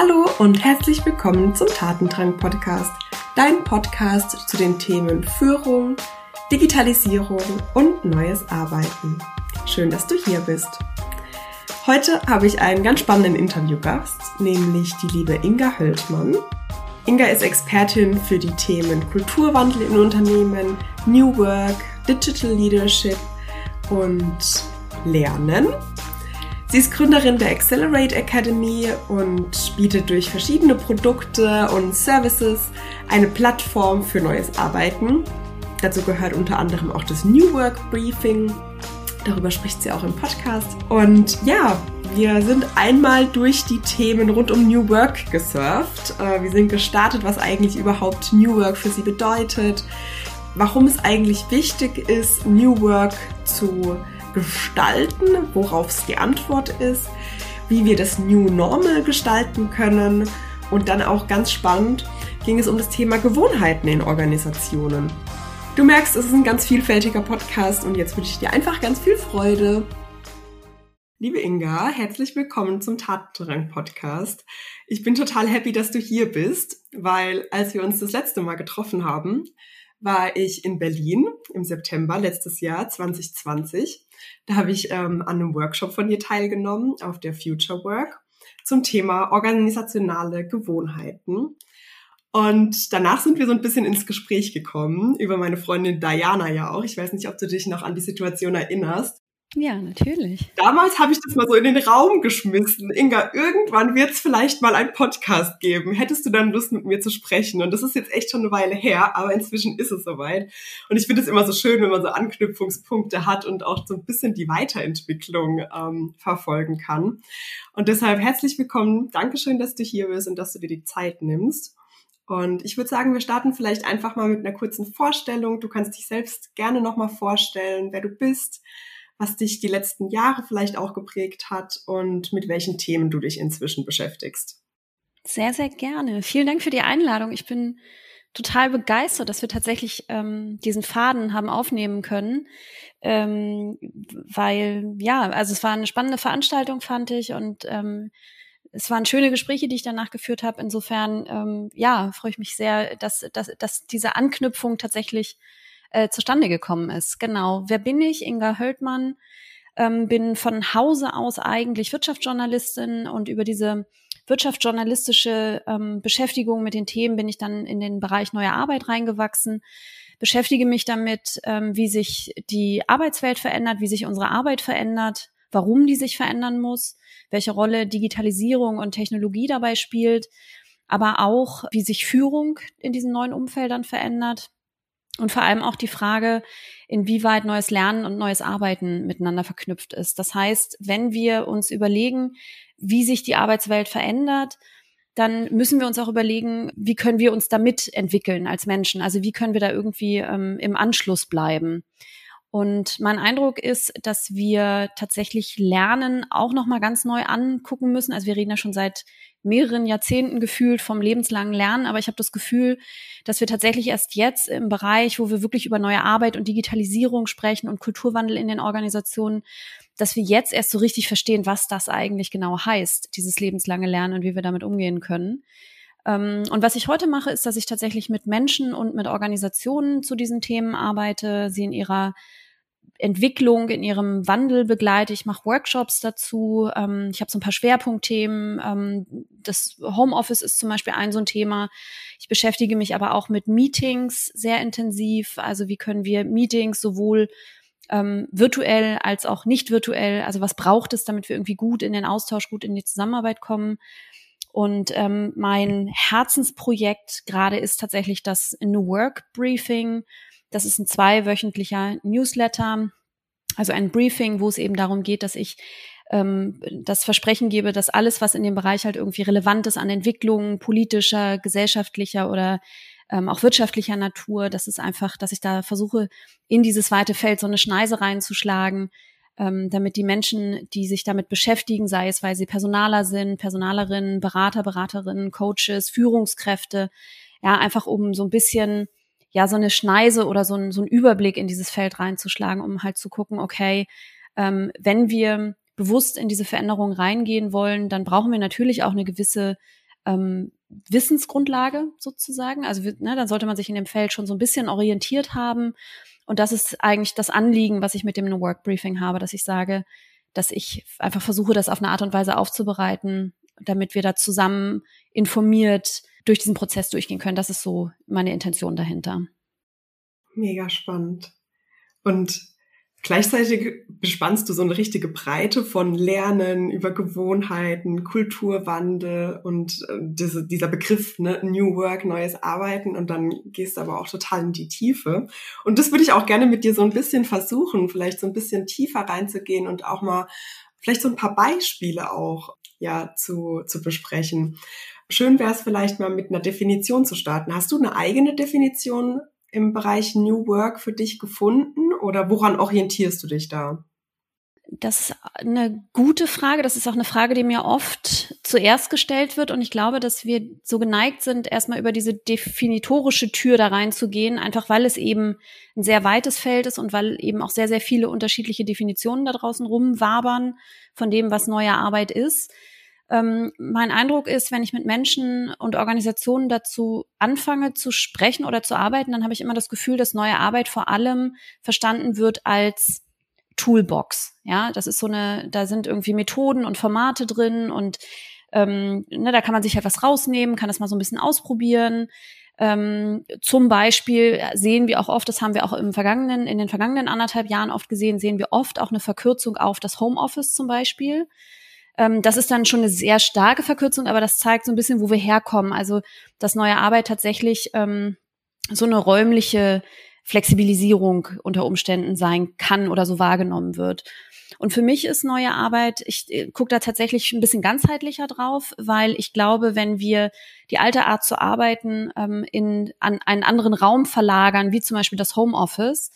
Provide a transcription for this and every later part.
Hallo und herzlich willkommen zum Tatendrang Podcast, dein Podcast zu den Themen Führung, Digitalisierung und neues Arbeiten. Schön, dass du hier bist. Heute habe ich einen ganz spannenden Interviewgast, nämlich die liebe Inga Höltmann. Inga ist Expertin für die Themen Kulturwandel in Unternehmen, New Work, Digital Leadership und Lernen. Sie ist Gründerin der Accelerate Academy und bietet durch verschiedene Produkte und Services eine Plattform für neues Arbeiten. Dazu gehört unter anderem auch das New Work Briefing. Darüber spricht sie auch im Podcast. Und ja, wir sind einmal durch die Themen rund um New Work gesurft. Äh, wir sind gestartet, was eigentlich überhaupt New Work für sie bedeutet, warum es eigentlich wichtig ist, New Work zu gestalten, worauf es die Antwort ist, wie wir das New Normal gestalten können und dann auch ganz spannend ging es um das Thema Gewohnheiten in Organisationen. Du merkst, es ist ein ganz vielfältiger Podcast und jetzt wünsche ich dir einfach ganz viel Freude. Liebe Inga, herzlich willkommen zum Tatendrang Podcast. Ich bin total happy, dass du hier bist, weil als wir uns das letzte Mal getroffen haben, war ich in Berlin im September letztes Jahr 2020 da habe ich ähm, an einem Workshop von dir teilgenommen auf der Future Work zum Thema organisationale Gewohnheiten. Und danach sind wir so ein bisschen ins Gespräch gekommen über meine Freundin Diana ja auch. Ich weiß nicht, ob du dich noch an die Situation erinnerst. Ja, natürlich. Damals habe ich das mal so in den Raum geschmissen. Inga, irgendwann wird es vielleicht mal einen Podcast geben. Hättest du dann Lust, mit mir zu sprechen? Und das ist jetzt echt schon eine Weile her, aber inzwischen ist es soweit. Und ich finde es immer so schön, wenn man so Anknüpfungspunkte hat und auch so ein bisschen die Weiterentwicklung ähm, verfolgen kann. Und deshalb herzlich willkommen. Dankeschön, dass du hier bist und dass du dir die Zeit nimmst. Und ich würde sagen, wir starten vielleicht einfach mal mit einer kurzen Vorstellung. Du kannst dich selbst gerne nochmal vorstellen, wer du bist was dich die letzten Jahre vielleicht auch geprägt hat und mit welchen Themen du dich inzwischen beschäftigst. Sehr, sehr gerne. Vielen Dank für die Einladung. Ich bin total begeistert, dass wir tatsächlich ähm, diesen Faden haben aufnehmen können, ähm, weil ja, also es war eine spannende Veranstaltung, fand ich, und ähm, es waren schöne Gespräche, die ich danach geführt habe. Insofern, ähm, ja, freue ich mich sehr, dass, dass, dass diese Anknüpfung tatsächlich äh, zustande gekommen ist. Genau. Wer bin ich? Inga Höldmann. Ähm, bin von Hause aus eigentlich Wirtschaftsjournalistin und über diese wirtschaftsjournalistische ähm, Beschäftigung mit den Themen bin ich dann in den Bereich neue Arbeit reingewachsen, beschäftige mich damit, ähm, wie sich die Arbeitswelt verändert, wie sich unsere Arbeit verändert, warum die sich verändern muss, welche Rolle Digitalisierung und Technologie dabei spielt, aber auch, wie sich Führung in diesen neuen Umfeldern verändert und vor allem auch die Frage, inwieweit neues Lernen und neues Arbeiten miteinander verknüpft ist. Das heißt, wenn wir uns überlegen, wie sich die Arbeitswelt verändert, dann müssen wir uns auch überlegen, wie können wir uns damit entwickeln als Menschen? Also wie können wir da irgendwie ähm, im Anschluss bleiben? Und mein Eindruck ist, dass wir tatsächlich Lernen auch noch mal ganz neu angucken müssen. Also wir reden ja schon seit mehreren Jahrzehnten gefühlt vom lebenslangen Lernen, aber ich habe das Gefühl, dass wir tatsächlich erst jetzt im Bereich, wo wir wirklich über neue Arbeit und Digitalisierung sprechen und Kulturwandel in den Organisationen, dass wir jetzt erst so richtig verstehen, was das eigentlich genau heißt, dieses lebenslange Lernen und wie wir damit umgehen können. Ähm, und was ich heute mache, ist, dass ich tatsächlich mit Menschen und mit Organisationen zu diesen Themen arbeite, sie in ihrer Entwicklung, in ihrem Wandel begleite. Ich mache Workshops dazu. Ähm, ich habe so ein paar Schwerpunktthemen. Ähm, das Homeoffice ist zum Beispiel ein so ein Thema. Ich beschäftige mich aber auch mit Meetings sehr intensiv. Also wie können wir Meetings sowohl ähm, virtuell als auch nicht virtuell, also was braucht es, damit wir irgendwie gut in den Austausch, gut in die Zusammenarbeit kommen. Und ähm, mein Herzensprojekt gerade ist tatsächlich das New Work Briefing. Das ist ein zweiwöchentlicher Newsletter, also ein Briefing, wo es eben darum geht, dass ich ähm, das Versprechen gebe, dass alles, was in dem Bereich halt irgendwie relevant ist an Entwicklungen politischer, gesellschaftlicher oder ähm, auch wirtschaftlicher Natur, das ist einfach, dass ich da versuche, in dieses weite Feld so eine Schneise reinzuschlagen, ähm, damit die Menschen, die sich damit beschäftigen, sei es, weil sie Personaler sind, Personalerinnen, Berater, Beraterinnen, Coaches, Führungskräfte, ja, einfach um so ein bisschen ja so eine Schneise oder so ein, so ein Überblick in dieses Feld reinzuschlagen, um halt zu gucken, okay, ähm, wenn wir bewusst in diese Veränderung reingehen wollen, dann brauchen wir natürlich auch eine gewisse ähm, Wissensgrundlage sozusagen. Also ne, dann sollte man sich in dem Feld schon so ein bisschen orientiert haben. Und das ist eigentlich das Anliegen, was ich mit dem Work Briefing habe, dass ich sage, dass ich einfach versuche, das auf eine Art und Weise aufzubereiten, damit wir da zusammen informiert durch diesen Prozess durchgehen können. Das ist so meine Intention dahinter. Mega spannend. Und Gleichzeitig bespannst du so eine richtige Breite von Lernen über Gewohnheiten, Kulturwandel und äh, diese, dieser Begriff ne, New Work, neues Arbeiten und dann gehst du aber auch total in die Tiefe. Und das würde ich auch gerne mit dir so ein bisschen versuchen, vielleicht so ein bisschen tiefer reinzugehen und auch mal vielleicht so ein paar Beispiele auch ja zu, zu besprechen. Schön wäre es vielleicht mal mit einer Definition zu starten. Hast du eine eigene Definition im Bereich New Work für dich gefunden oder woran orientierst du dich da? Das ist eine gute Frage. Das ist auch eine Frage, die mir oft zuerst gestellt wird. Und ich glaube, dass wir so geneigt sind, erstmal über diese definitorische Tür da reinzugehen, einfach weil es eben ein sehr weites Feld ist und weil eben auch sehr, sehr viele unterschiedliche Definitionen da draußen rumwabern von dem, was neue Arbeit ist. Ähm, mein Eindruck ist, wenn ich mit Menschen und Organisationen dazu anfange zu sprechen oder zu arbeiten, dann habe ich immer das Gefühl, dass neue Arbeit vor allem verstanden wird als Toolbox. Ja, das ist so eine, da sind irgendwie Methoden und Formate drin und ähm, ne, da kann man sich halt was rausnehmen, kann das mal so ein bisschen ausprobieren. Ähm, zum Beispiel sehen wir auch oft, das haben wir auch im vergangenen, in den vergangenen anderthalb Jahren oft gesehen, sehen wir oft auch eine Verkürzung auf das Homeoffice zum Beispiel. Ähm, das ist dann schon eine sehr starke Verkürzung, aber das zeigt so ein bisschen, wo wir herkommen. Also, dass neue Arbeit tatsächlich ähm, so eine räumliche Flexibilisierung unter Umständen sein kann oder so wahrgenommen wird. Und für mich ist neue Arbeit, ich äh, gucke da tatsächlich ein bisschen ganzheitlicher drauf, weil ich glaube, wenn wir die alte Art zu arbeiten ähm, in an einen anderen Raum verlagern, wie zum Beispiel das Homeoffice,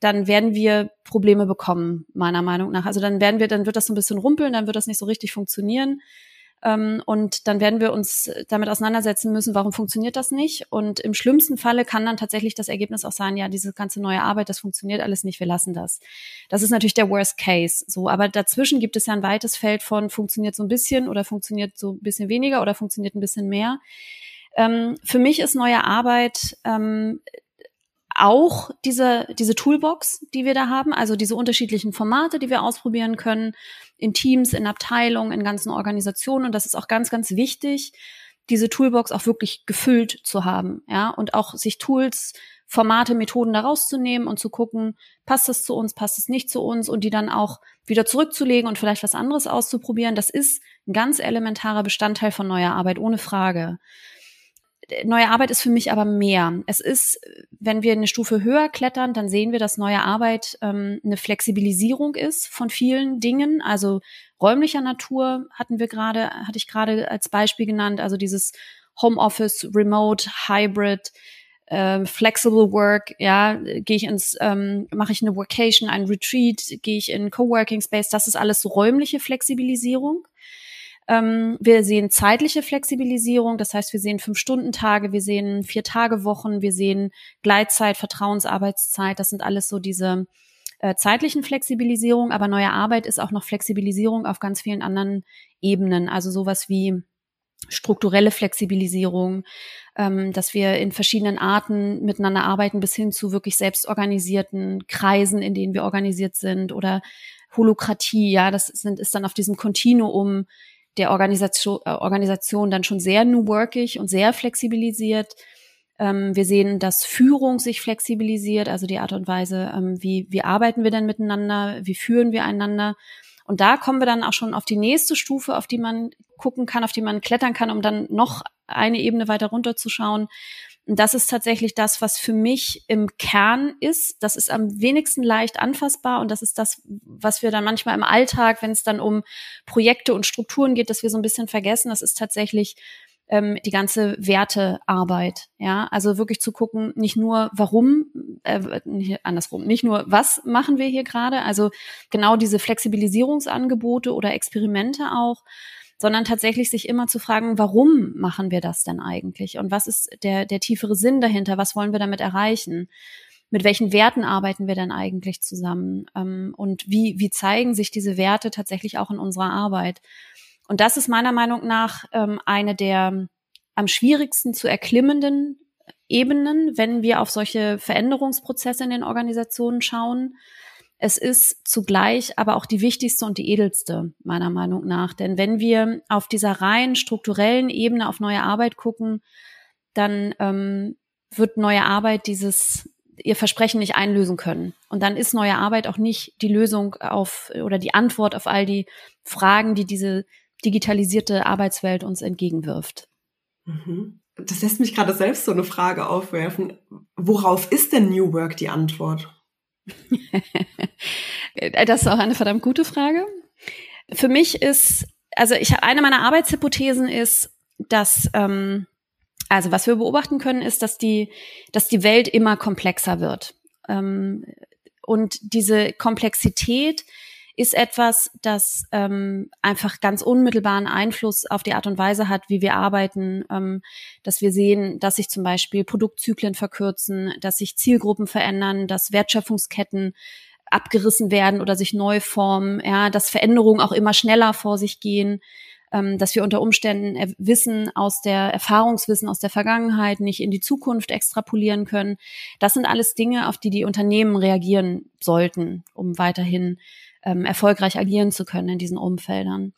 dann werden wir Probleme bekommen, meiner Meinung nach. Also dann werden wir, dann wird das so ein bisschen rumpeln, dann wird das nicht so richtig funktionieren. Ähm, und dann werden wir uns damit auseinandersetzen müssen, warum funktioniert das nicht? Und im schlimmsten Falle kann dann tatsächlich das Ergebnis auch sein, ja, diese ganze neue Arbeit, das funktioniert alles nicht, wir lassen das. Das ist natürlich der Worst Case. So, aber dazwischen gibt es ja ein weites Feld von funktioniert so ein bisschen oder funktioniert so ein bisschen weniger oder funktioniert ein bisschen mehr. Ähm, für mich ist neue Arbeit ähm, auch diese, diese Toolbox, die wir da haben, also diese unterschiedlichen Formate, die wir ausprobieren können, in Teams, in Abteilungen, in ganzen Organisationen. Und das ist auch ganz, ganz wichtig, diese Toolbox auch wirklich gefüllt zu haben, ja, und auch sich Tools, Formate, Methoden da rauszunehmen und zu gucken, passt es zu uns, passt es nicht zu uns und die dann auch wieder zurückzulegen und vielleicht was anderes auszuprobieren. Das ist ein ganz elementarer Bestandteil von neuer Arbeit, ohne Frage neue Arbeit ist für mich aber mehr. Es ist, wenn wir eine Stufe höher klettern, dann sehen wir, dass neue Arbeit ähm, eine Flexibilisierung ist von vielen Dingen. Also räumlicher Natur hatten wir gerade, hatte ich gerade als Beispiel genannt. Also dieses Homeoffice, Remote, Hybrid, äh, Flexible Work. Ja, gehe ich ins, ähm, mache ich eine Workation, ein Retreat, gehe ich in Coworking Space. Das ist alles räumliche Flexibilisierung. Ähm, wir sehen zeitliche Flexibilisierung, das heißt, wir sehen Fünf-Stunden-Tage, wir sehen Vier-Tage-Wochen, wir sehen Gleitzeit, Vertrauensarbeitszeit. Das sind alles so diese äh, zeitlichen Flexibilisierung. Aber neue Arbeit ist auch noch Flexibilisierung auf ganz vielen anderen Ebenen. Also sowas wie strukturelle Flexibilisierung, ähm, dass wir in verschiedenen Arten miteinander arbeiten, bis hin zu wirklich selbstorganisierten Kreisen, in denen wir organisiert sind oder Holokratie, ja, das sind, ist dann auf diesem Kontinuum der Organisation, äh, Organisation dann schon sehr new workig und sehr flexibilisiert. Ähm, wir sehen, dass Führung sich flexibilisiert, also die Art und Weise, ähm, wie, wie arbeiten wir denn miteinander, wie führen wir einander. Und da kommen wir dann auch schon auf die nächste Stufe, auf die man gucken kann, auf die man klettern kann, um dann noch eine Ebene weiter runterzuschauen. Und das ist tatsächlich das, was für mich im Kern ist. Das ist am wenigsten leicht anfassbar und das ist das, was wir dann manchmal im Alltag, wenn es dann um Projekte und Strukturen geht, dass wir so ein bisschen vergessen. Das ist tatsächlich ähm, die ganze Wertearbeit. Ja, also wirklich zu gucken, nicht nur warum, äh, andersrum, nicht nur was machen wir hier gerade, also genau diese Flexibilisierungsangebote oder Experimente auch, sondern tatsächlich sich immer zu fragen, warum machen wir das denn eigentlich? Und was ist der, der tiefere Sinn dahinter? Was wollen wir damit erreichen? Mit welchen Werten arbeiten wir denn eigentlich zusammen? Ähm, und wie, wie zeigen sich diese Werte tatsächlich auch in unserer Arbeit? Und das ist meiner Meinung nach ähm, eine der am schwierigsten zu erklimmenden Ebenen, wenn wir auf solche Veränderungsprozesse in den Organisationen schauen. Es ist zugleich aber auch die wichtigste und die edelste, meiner Meinung nach. Denn wenn wir auf dieser rein strukturellen Ebene auf neue Arbeit gucken, dann ähm, wird neue Arbeit dieses ihr Versprechen nicht einlösen können. Und dann ist neue Arbeit auch nicht die Lösung auf oder die Antwort auf all die Fragen, die diese digitalisierte Arbeitswelt uns entgegenwirft. Mhm. Das lässt mich gerade selbst so eine Frage aufwerfen. Worauf ist denn New Work die Antwort? Das ist auch eine verdammt gute Frage. Für mich ist, also ich habe eine meiner Arbeitshypothesen ist, dass ähm, also was wir beobachten können, ist, dass die, dass die Welt immer komplexer wird. Ähm, und diese Komplexität ist etwas, das ähm, einfach ganz unmittelbaren Einfluss auf die Art und Weise hat, wie wir arbeiten, ähm, dass wir sehen, dass sich zum Beispiel Produktzyklen verkürzen, dass sich Zielgruppen verändern, dass Wertschöpfungsketten abgerissen werden oder sich neu formen, ja, dass Veränderungen auch immer schneller vor sich gehen, ähm, dass wir unter Umständen Wissen aus der Erfahrungswissen aus der Vergangenheit nicht in die Zukunft extrapolieren können. Das sind alles Dinge, auf die die Unternehmen reagieren sollten, um weiterhin ähm, erfolgreich agieren zu können in diesen Umfeldern.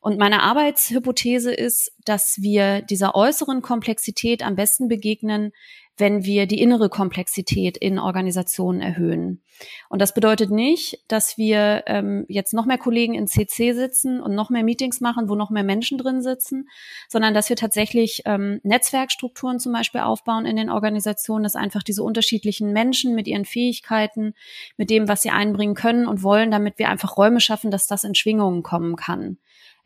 Und meine Arbeitshypothese ist, dass wir dieser äußeren Komplexität am besten begegnen, wenn wir die innere Komplexität in Organisationen erhöhen. Und das bedeutet nicht, dass wir ähm, jetzt noch mehr Kollegen in CC sitzen und noch mehr Meetings machen, wo noch mehr Menschen drin sitzen, sondern dass wir tatsächlich ähm, Netzwerkstrukturen zum Beispiel aufbauen in den Organisationen, dass einfach diese unterschiedlichen Menschen mit ihren Fähigkeiten, mit dem, was sie einbringen können und wollen, damit wir einfach Räume schaffen, dass das in Schwingungen kommen kann.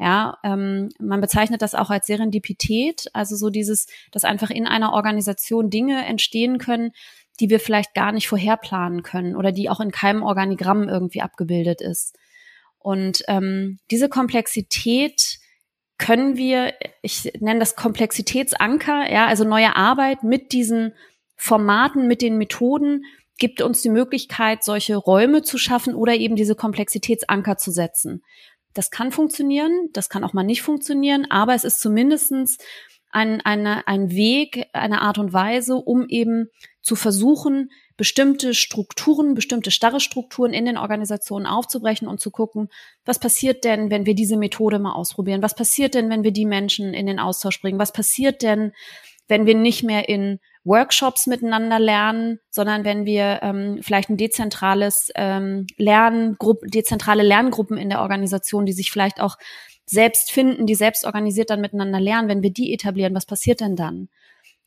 Ja, ähm, man bezeichnet das auch als Serendipität, also so dieses, dass einfach in einer Organisation Dinge entstehen können, die wir vielleicht gar nicht vorherplanen können oder die auch in keinem Organigramm irgendwie abgebildet ist. Und ähm, diese Komplexität können wir, ich nenne das Komplexitätsanker, ja, also neue Arbeit mit diesen Formaten, mit den Methoden, gibt uns die Möglichkeit, solche Räume zu schaffen oder eben diese Komplexitätsanker zu setzen. Das kann funktionieren, das kann auch mal nicht funktionieren, aber es ist zumindestens ein, eine, ein Weg, eine Art und Weise, um eben zu versuchen, bestimmte Strukturen, bestimmte starre Strukturen in den Organisationen aufzubrechen und zu gucken, was passiert denn, wenn wir diese Methode mal ausprobieren? Was passiert denn, wenn wir die Menschen in den Austausch bringen? Was passiert denn, wenn wir nicht mehr in Workshops miteinander lernen, sondern wenn wir ähm, vielleicht ein dezentrales ähm, Lerngruppe, dezentrale Lerngruppen in der Organisation, die sich vielleicht auch selbst finden, die selbst organisiert dann miteinander lernen, wenn wir die etablieren, was passiert denn dann?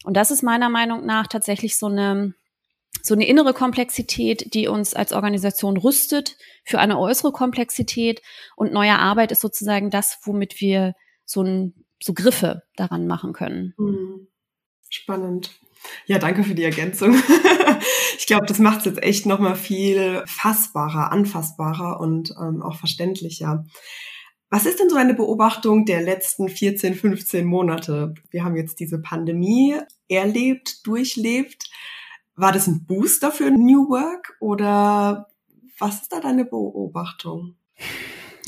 Und das ist meiner Meinung nach tatsächlich so eine so eine innere Komplexität, die uns als Organisation rüstet für eine äußere Komplexität und neue Arbeit ist sozusagen das, womit wir so ein so Griffe daran machen können. Mhm. Spannend. Ja, danke für die Ergänzung. ich glaube, das macht es jetzt echt nochmal viel fassbarer, anfassbarer und ähm, auch verständlicher. Was ist denn so eine Beobachtung der letzten 14, 15 Monate? Wir haben jetzt diese Pandemie erlebt, durchlebt. War das ein Booster für New Work oder was ist da deine Beobachtung?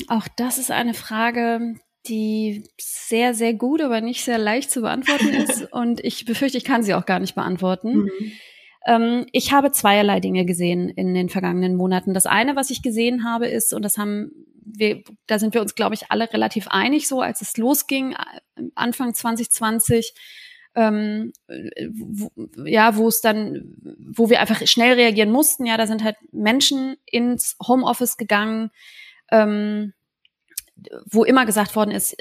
Auch das ist eine Frage, die sehr, sehr gut, aber nicht sehr leicht zu beantworten ist. Und ich befürchte, ich kann sie auch gar nicht beantworten. Mhm. Ähm, ich habe zweierlei Dinge gesehen in den vergangenen Monaten. Das eine, was ich gesehen habe, ist, und das haben wir, da sind wir uns, glaube ich, alle relativ einig, so als es losging, äh, Anfang 2020, ähm, wo, ja, wo es dann, wo wir einfach schnell reagieren mussten. Ja, da sind halt Menschen ins Homeoffice gegangen. Ähm, wo immer gesagt worden ist,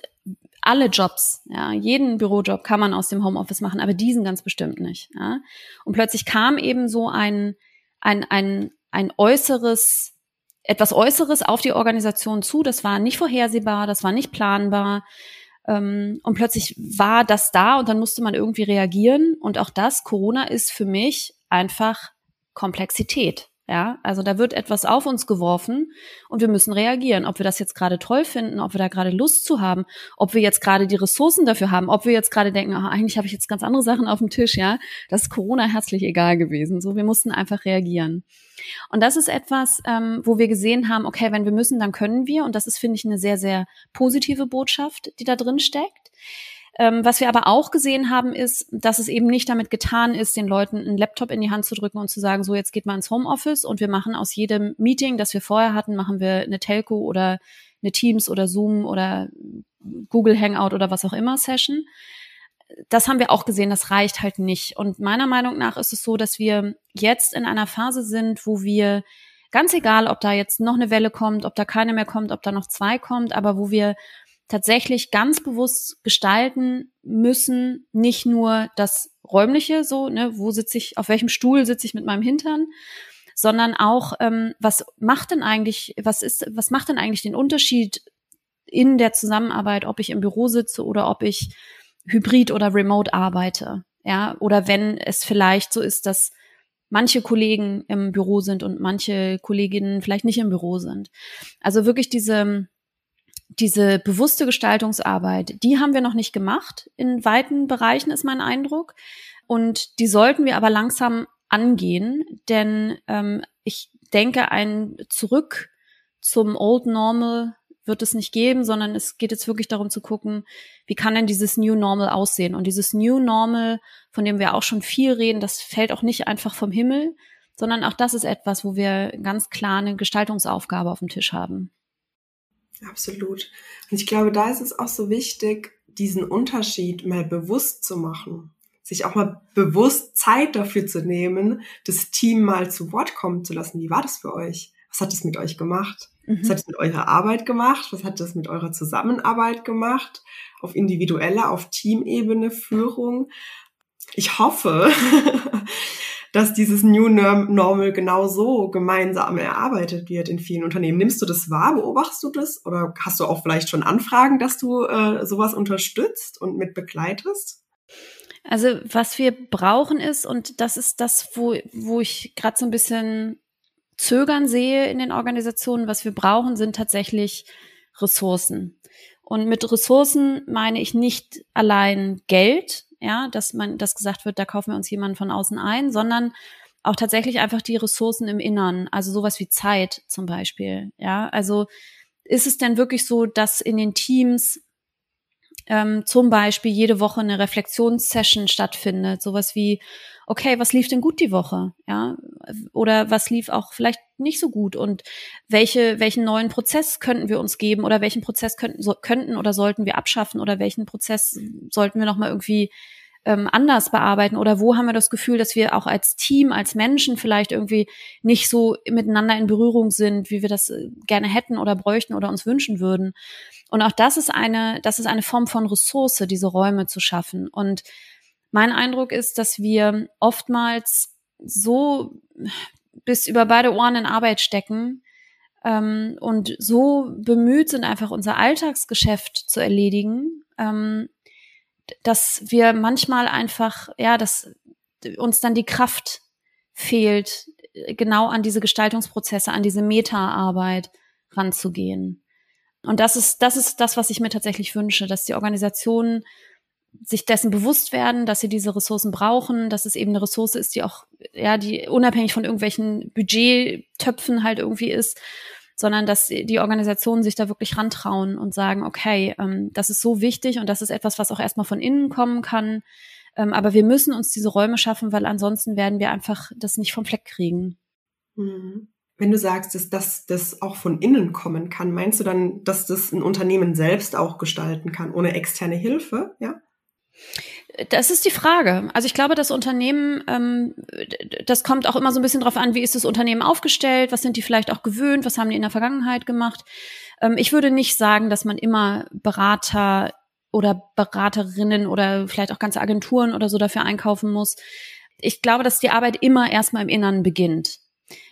alle Jobs, ja, jeden Bürojob kann man aus dem Homeoffice machen, aber diesen ganz bestimmt nicht. Ja. Und plötzlich kam eben so ein, ein, ein, ein äußeres, etwas Äußeres auf die Organisation zu. Das war nicht vorhersehbar, das war nicht planbar. Ähm, und plötzlich war das da und dann musste man irgendwie reagieren. Und auch das, Corona ist für mich einfach Komplexität. Ja, also da wird etwas auf uns geworfen und wir müssen reagieren. Ob wir das jetzt gerade toll finden, ob wir da gerade Lust zu haben, ob wir jetzt gerade die Ressourcen dafür haben, ob wir jetzt gerade denken, ach, eigentlich habe ich jetzt ganz andere Sachen auf dem Tisch, ja. Das ist Corona herzlich egal gewesen. So, wir mussten einfach reagieren. Und das ist etwas, ähm, wo wir gesehen haben, okay, wenn wir müssen, dann können wir. Und das ist, finde ich, eine sehr, sehr positive Botschaft, die da drin steckt. Ähm, was wir aber auch gesehen haben, ist, dass es eben nicht damit getan ist, den Leuten einen Laptop in die Hand zu drücken und zu sagen, so jetzt geht mal ins Homeoffice und wir machen aus jedem Meeting, das wir vorher hatten, machen wir eine Telco oder eine Teams oder Zoom oder Google Hangout oder was auch immer Session. Das haben wir auch gesehen, das reicht halt nicht. Und meiner Meinung nach ist es so, dass wir jetzt in einer Phase sind, wo wir ganz egal, ob da jetzt noch eine Welle kommt, ob da keine mehr kommt, ob da noch zwei kommt, aber wo wir tatsächlich ganz bewusst gestalten müssen, nicht nur das räumliche, so, ne, wo sitze ich, auf welchem Stuhl sitze ich mit meinem Hintern, sondern auch, ähm, was macht denn eigentlich, was ist, was macht denn eigentlich den Unterschied in der Zusammenarbeit, ob ich im Büro sitze oder ob ich hybrid oder remote arbeite, ja, oder wenn es vielleicht so ist, dass manche Kollegen im Büro sind und manche Kolleginnen vielleicht nicht im Büro sind. Also wirklich diese diese bewusste Gestaltungsarbeit, die haben wir noch nicht gemacht. In weiten Bereichen ist mein Eindruck. Und die sollten wir aber langsam angehen, denn ähm, ich denke, ein Zurück zum Old Normal wird es nicht geben, sondern es geht jetzt wirklich darum zu gucken, wie kann denn dieses New Normal aussehen? Und dieses New Normal, von dem wir auch schon viel reden, das fällt auch nicht einfach vom Himmel, sondern auch das ist etwas, wo wir ganz klar eine Gestaltungsaufgabe auf dem Tisch haben. Absolut. Und ich glaube, da ist es auch so wichtig, diesen Unterschied mal bewusst zu machen. Sich auch mal bewusst Zeit dafür zu nehmen, das Team mal zu Wort kommen zu lassen. Wie war das für euch? Was hat es mit euch gemacht? Mhm. Was hat es mit eurer Arbeit gemacht? Was hat das mit eurer Zusammenarbeit gemacht? Auf individueller, auf Teamebene, Führung. Ich hoffe, dass dieses New Normal genau gemeinsam erarbeitet wird in vielen Unternehmen. Nimmst du das wahr? Beobachtest du das? Oder hast du auch vielleicht schon Anfragen, dass du äh, sowas unterstützt und mit begleitest? Also was wir brauchen ist, und das ist das, wo, wo ich gerade so ein bisschen Zögern sehe in den Organisationen, was wir brauchen, sind tatsächlich Ressourcen. Und mit Ressourcen meine ich nicht allein Geld, ja, dass man, das gesagt wird, da kaufen wir uns jemanden von außen ein, sondern auch tatsächlich einfach die Ressourcen im Innern, also sowas wie Zeit zum Beispiel, ja, also ist es denn wirklich so, dass in den Teams ähm, zum Beispiel jede Woche eine Reflexionssession stattfindet, sowas wie, okay, was lief denn gut die Woche, ja, oder was lief auch vielleicht nicht so gut und welche, welchen neuen Prozess könnten wir uns geben oder welchen Prozess könnten, so, könnten oder sollten wir abschaffen oder welchen Prozess sollten wir nochmal irgendwie ähm, anders bearbeiten oder wo haben wir das Gefühl, dass wir auch als Team, als Menschen vielleicht irgendwie nicht so miteinander in Berührung sind, wie wir das äh, gerne hätten oder bräuchten oder uns wünschen würden. Und auch das ist eine, das ist eine Form von Ressource, diese Räume zu schaffen. Und mein Eindruck ist, dass wir oftmals so bis über beide Ohren in Arbeit stecken ähm, und so bemüht sind, einfach unser Alltagsgeschäft zu erledigen, ähm, dass wir manchmal einfach, ja, dass uns dann die Kraft fehlt, genau an diese Gestaltungsprozesse, an diese Meta-Arbeit ranzugehen. Und das ist, das ist das, was ich mir tatsächlich wünsche, dass die Organisationen sich dessen bewusst werden, dass sie diese Ressourcen brauchen, dass es eben eine Ressource ist, die auch, ja, die unabhängig von irgendwelchen Budgettöpfen halt irgendwie ist sondern dass die Organisationen sich da wirklich rantrauen und sagen, okay, ähm, das ist so wichtig und das ist etwas, was auch erstmal von innen kommen kann. Ähm, aber wir müssen uns diese Räume schaffen, weil ansonsten werden wir einfach das nicht vom Fleck kriegen. Mhm. Wenn du sagst, dass das, das auch von innen kommen kann, meinst du dann, dass das ein Unternehmen selbst auch gestalten kann, ohne externe Hilfe? Ja? Das ist die Frage. Also ich glaube, das Unternehmen, ähm, das kommt auch immer so ein bisschen drauf an, wie ist das Unternehmen aufgestellt, was sind die vielleicht auch gewöhnt, was haben die in der Vergangenheit gemacht. Ähm, ich würde nicht sagen, dass man immer Berater oder Beraterinnen oder vielleicht auch ganze Agenturen oder so dafür einkaufen muss. Ich glaube, dass die Arbeit immer erstmal im Inneren beginnt.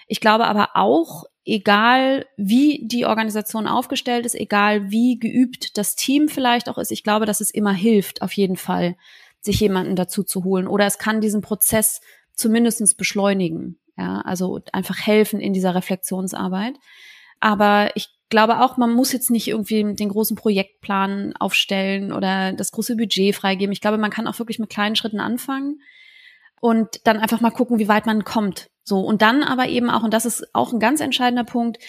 Ich glaube aber auch, egal wie die Organisation aufgestellt ist, egal wie geübt das Team vielleicht auch ist, ich glaube, dass es immer hilft, auf jeden Fall, sich jemanden dazu zu holen. Oder es kann diesen Prozess zumindestens beschleunigen. Ja, also einfach helfen in dieser Reflexionsarbeit. Aber ich glaube auch, man muss jetzt nicht irgendwie den großen Projektplan aufstellen oder das große Budget freigeben. Ich glaube, man kann auch wirklich mit kleinen Schritten anfangen und dann einfach mal gucken, wie weit man kommt. So und dann aber eben auch und das ist auch ein ganz entscheidender Punkt,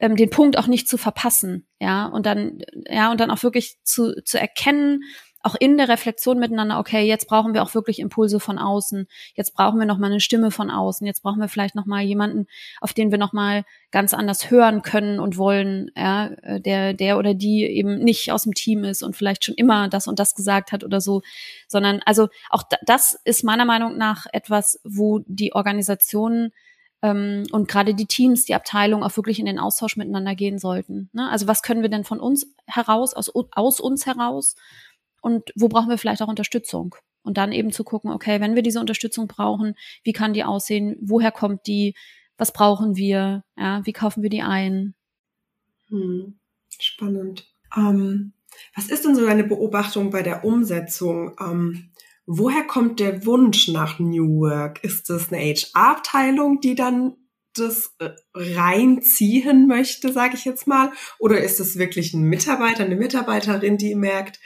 ähm, den Punkt auch nicht zu verpassen, ja und dann ja und dann auch wirklich zu zu erkennen, auch in der Reflexion miteinander, okay, jetzt brauchen wir auch wirklich Impulse von außen. Jetzt brauchen wir noch mal eine Stimme von außen. Jetzt brauchen wir vielleicht noch mal jemanden, auf den wir noch mal ganz anders hören können und wollen, ja, äh, der der oder die eben nicht aus dem Team ist und vielleicht schon immer das und das gesagt hat oder so, sondern also auch das ist meiner Meinung nach etwas, wo die Organisationen ähm, und gerade die Teams, die Abteilung auch wirklich in den Austausch miteinander gehen sollten. Ne? Also was können wir denn von uns heraus, aus, aus uns heraus und wo brauchen wir vielleicht auch Unterstützung? Und dann eben zu gucken, okay, wenn wir diese Unterstützung brauchen, wie kann die aussehen? Woher kommt die? Was brauchen wir? Ja, wie kaufen wir die ein? Hm, spannend. Ähm, was ist denn so deine Beobachtung bei der Umsetzung? Ähm, woher kommt der Wunsch nach New Work? Ist es eine HR-Abteilung, die dann das äh, reinziehen möchte, sage ich jetzt mal? Oder ist es wirklich ein Mitarbeiter, eine Mitarbeiterin, die merkt,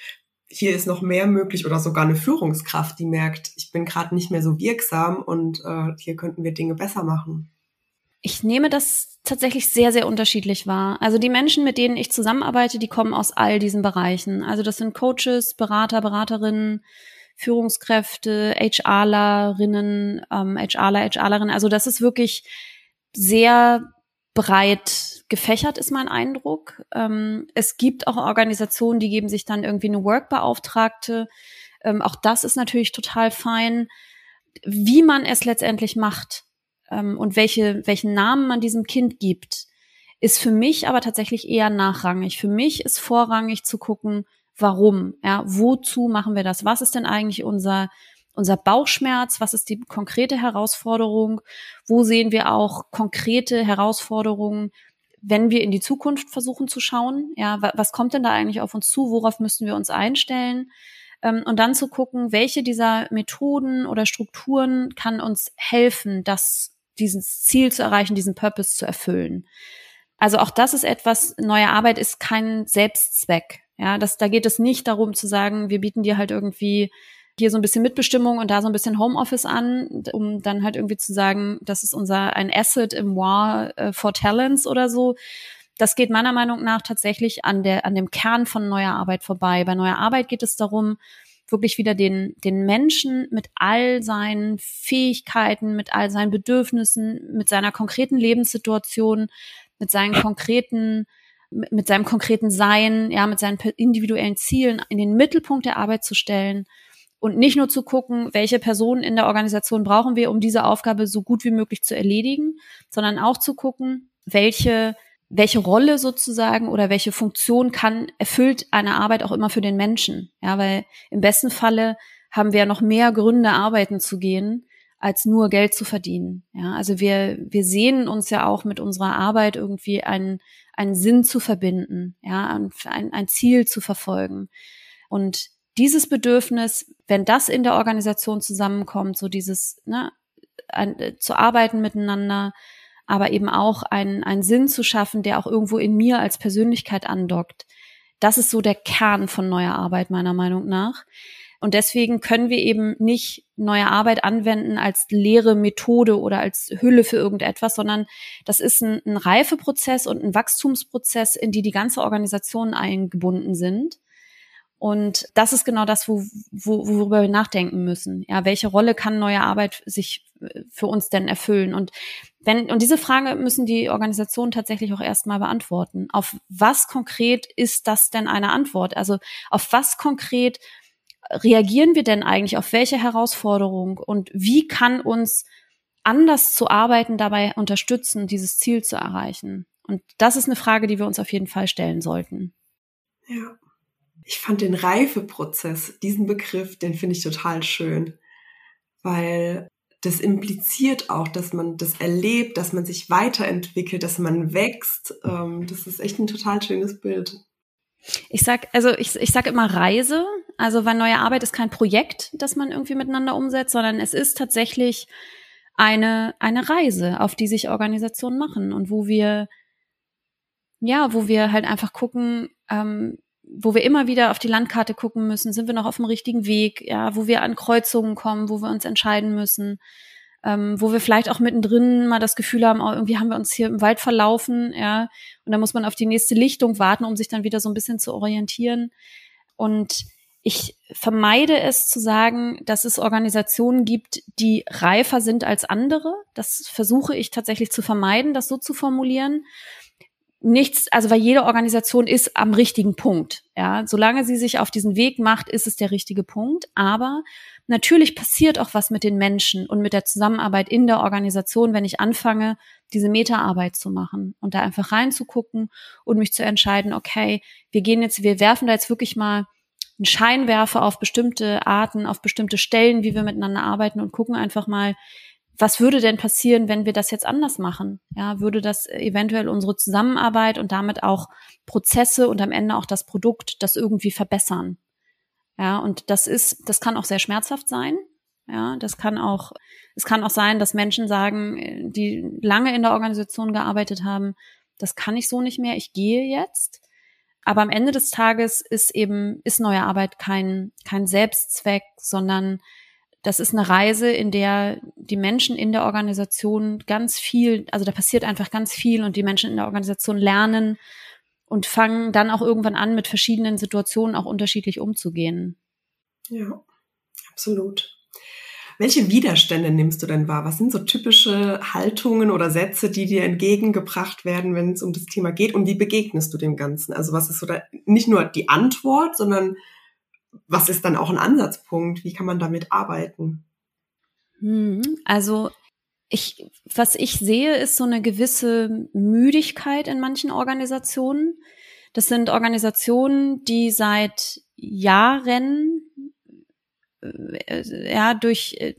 hier ist noch mehr möglich oder sogar eine Führungskraft, die merkt, ich bin gerade nicht mehr so wirksam und äh, hier könnten wir Dinge besser machen. Ich nehme das tatsächlich sehr, sehr unterschiedlich wahr. Also die Menschen, mit denen ich zusammenarbeite, die kommen aus all diesen Bereichen. Also das sind Coaches, Berater, Beraterinnen, Führungskräfte, HRlerinnen, ähm, HRler, HRlerinnen. Also das ist wirklich sehr breit gefächert, ist mein Eindruck. Ähm, es gibt auch Organisationen, die geben sich dann irgendwie eine Workbeauftragte. Ähm, auch das ist natürlich total fein. Wie man es letztendlich macht ähm, und welche, welchen Namen man diesem Kind gibt, ist für mich aber tatsächlich eher nachrangig. Für mich ist vorrangig zu gucken, warum, ja, wozu machen wir das? Was ist denn eigentlich unser unser Bauchschmerz, was ist die konkrete Herausforderung, wo sehen wir auch konkrete Herausforderungen, wenn wir in die Zukunft versuchen zu schauen, ja, was kommt denn da eigentlich auf uns zu, worauf müssen wir uns einstellen? Ähm, und dann zu gucken, welche dieser Methoden oder Strukturen kann uns helfen, das, dieses Ziel zu erreichen, diesen Purpose zu erfüllen. Also auch das ist etwas, neue Arbeit ist kein Selbstzweck. Ja, das, da geht es nicht darum zu sagen, wir bieten dir halt irgendwie hier so ein bisschen Mitbestimmung und da so ein bisschen Homeoffice an, um dann halt irgendwie zu sagen, das ist unser ein Asset im War äh, for Talents oder so. Das geht meiner Meinung nach tatsächlich an der an dem Kern von neuer Arbeit vorbei. Bei neuer Arbeit geht es darum, wirklich wieder den den Menschen mit all seinen Fähigkeiten, mit all seinen Bedürfnissen, mit seiner konkreten Lebenssituation, mit seinen konkreten mit seinem konkreten Sein, ja, mit seinen individuellen Zielen in den Mittelpunkt der Arbeit zu stellen und nicht nur zu gucken, welche Personen in der Organisation brauchen wir, um diese Aufgabe so gut wie möglich zu erledigen, sondern auch zu gucken, welche welche Rolle sozusagen oder welche Funktion kann erfüllt eine Arbeit auch immer für den Menschen. Ja, weil im besten Falle haben wir ja noch mehr Gründe, arbeiten zu gehen, als nur Geld zu verdienen. Ja, also wir, wir sehen uns ja auch mit unserer Arbeit irgendwie einen, einen Sinn zu verbinden, ja, ein, ein Ziel zu verfolgen. Und dieses Bedürfnis, wenn das in der Organisation zusammenkommt, so dieses, ne, ein, äh, zu arbeiten miteinander, aber eben auch einen, einen Sinn zu schaffen, der auch irgendwo in mir als Persönlichkeit andockt. Das ist so der Kern von neuer Arbeit meiner Meinung nach. Und deswegen können wir eben nicht neue Arbeit anwenden als leere Methode oder als Hülle für irgendetwas, sondern das ist ein, ein Reifeprozess und ein Wachstumsprozess, in die die ganze Organisation eingebunden sind. Und das ist genau das, wo, wo, worüber wir nachdenken müssen. Ja, welche Rolle kann neue Arbeit sich äh, für uns denn erfüllen? Und wenn, und diese Frage müssen die Organisationen tatsächlich auch erstmal beantworten. Auf was konkret ist das denn eine Antwort? Also auf was konkret reagieren wir denn eigentlich? Auf welche Herausforderung? Und wie kann uns anders zu arbeiten dabei unterstützen, dieses Ziel zu erreichen? Und das ist eine Frage, die wir uns auf jeden Fall stellen sollten. Ja. Ich fand den Reifeprozess, diesen Begriff, den finde ich total schön, weil das impliziert auch, dass man das erlebt, dass man sich weiterentwickelt, dass man wächst. Ähm, das ist echt ein total schönes Bild. Ich sag, also ich, ich sag immer Reise. Also weil neue Arbeit ist kein Projekt, das man irgendwie miteinander umsetzt, sondern es ist tatsächlich eine, eine Reise, auf die sich Organisationen machen und wo wir, ja, wo wir halt einfach gucken, ähm, wo wir immer wieder auf die Landkarte gucken müssen, sind wir noch auf dem richtigen Weg, ja, wo wir an Kreuzungen kommen, wo wir uns entscheiden müssen, ähm, wo wir vielleicht auch mittendrin mal das Gefühl haben, oh, irgendwie haben wir uns hier im Wald verlaufen, ja, und da muss man auf die nächste Lichtung warten, um sich dann wieder so ein bisschen zu orientieren. Und ich vermeide es zu sagen, dass es Organisationen gibt, die reifer sind als andere. Das versuche ich tatsächlich zu vermeiden, das so zu formulieren. Nichts, also weil jede Organisation ist am richtigen Punkt. Ja, solange sie sich auf diesen Weg macht, ist es der richtige Punkt. Aber natürlich passiert auch was mit den Menschen und mit der Zusammenarbeit in der Organisation, wenn ich anfange, diese Metaarbeit zu machen und da einfach reinzugucken und mich zu entscheiden, okay, wir gehen jetzt, wir werfen da jetzt wirklich mal einen Scheinwerfer auf bestimmte Arten, auf bestimmte Stellen, wie wir miteinander arbeiten und gucken einfach mal, was würde denn passieren, wenn wir das jetzt anders machen? Ja, würde das eventuell unsere Zusammenarbeit und damit auch Prozesse und am Ende auch das Produkt das irgendwie verbessern? Ja, und das ist, das kann auch sehr schmerzhaft sein. Ja, das kann auch, es kann auch sein, dass Menschen sagen, die lange in der Organisation gearbeitet haben, das kann ich so nicht mehr, ich gehe jetzt. Aber am Ende des Tages ist eben, ist neue Arbeit kein, kein Selbstzweck, sondern das ist eine Reise, in der die Menschen in der Organisation ganz viel, also da passiert einfach ganz viel und die Menschen in der Organisation lernen und fangen dann auch irgendwann an, mit verschiedenen Situationen auch unterschiedlich umzugehen. Ja, absolut. Welche Widerstände nimmst du denn wahr? Was sind so typische Haltungen oder Sätze, die dir entgegengebracht werden, wenn es um das Thema geht? Und wie begegnest du dem Ganzen? Also was ist so da, nicht nur die Antwort, sondern was ist dann auch ein Ansatzpunkt? Wie kann man damit arbeiten? Hm, also ich, was ich sehe, ist so eine gewisse Müdigkeit in manchen Organisationen. Das sind Organisationen, die seit Jahren äh, ja durch äh,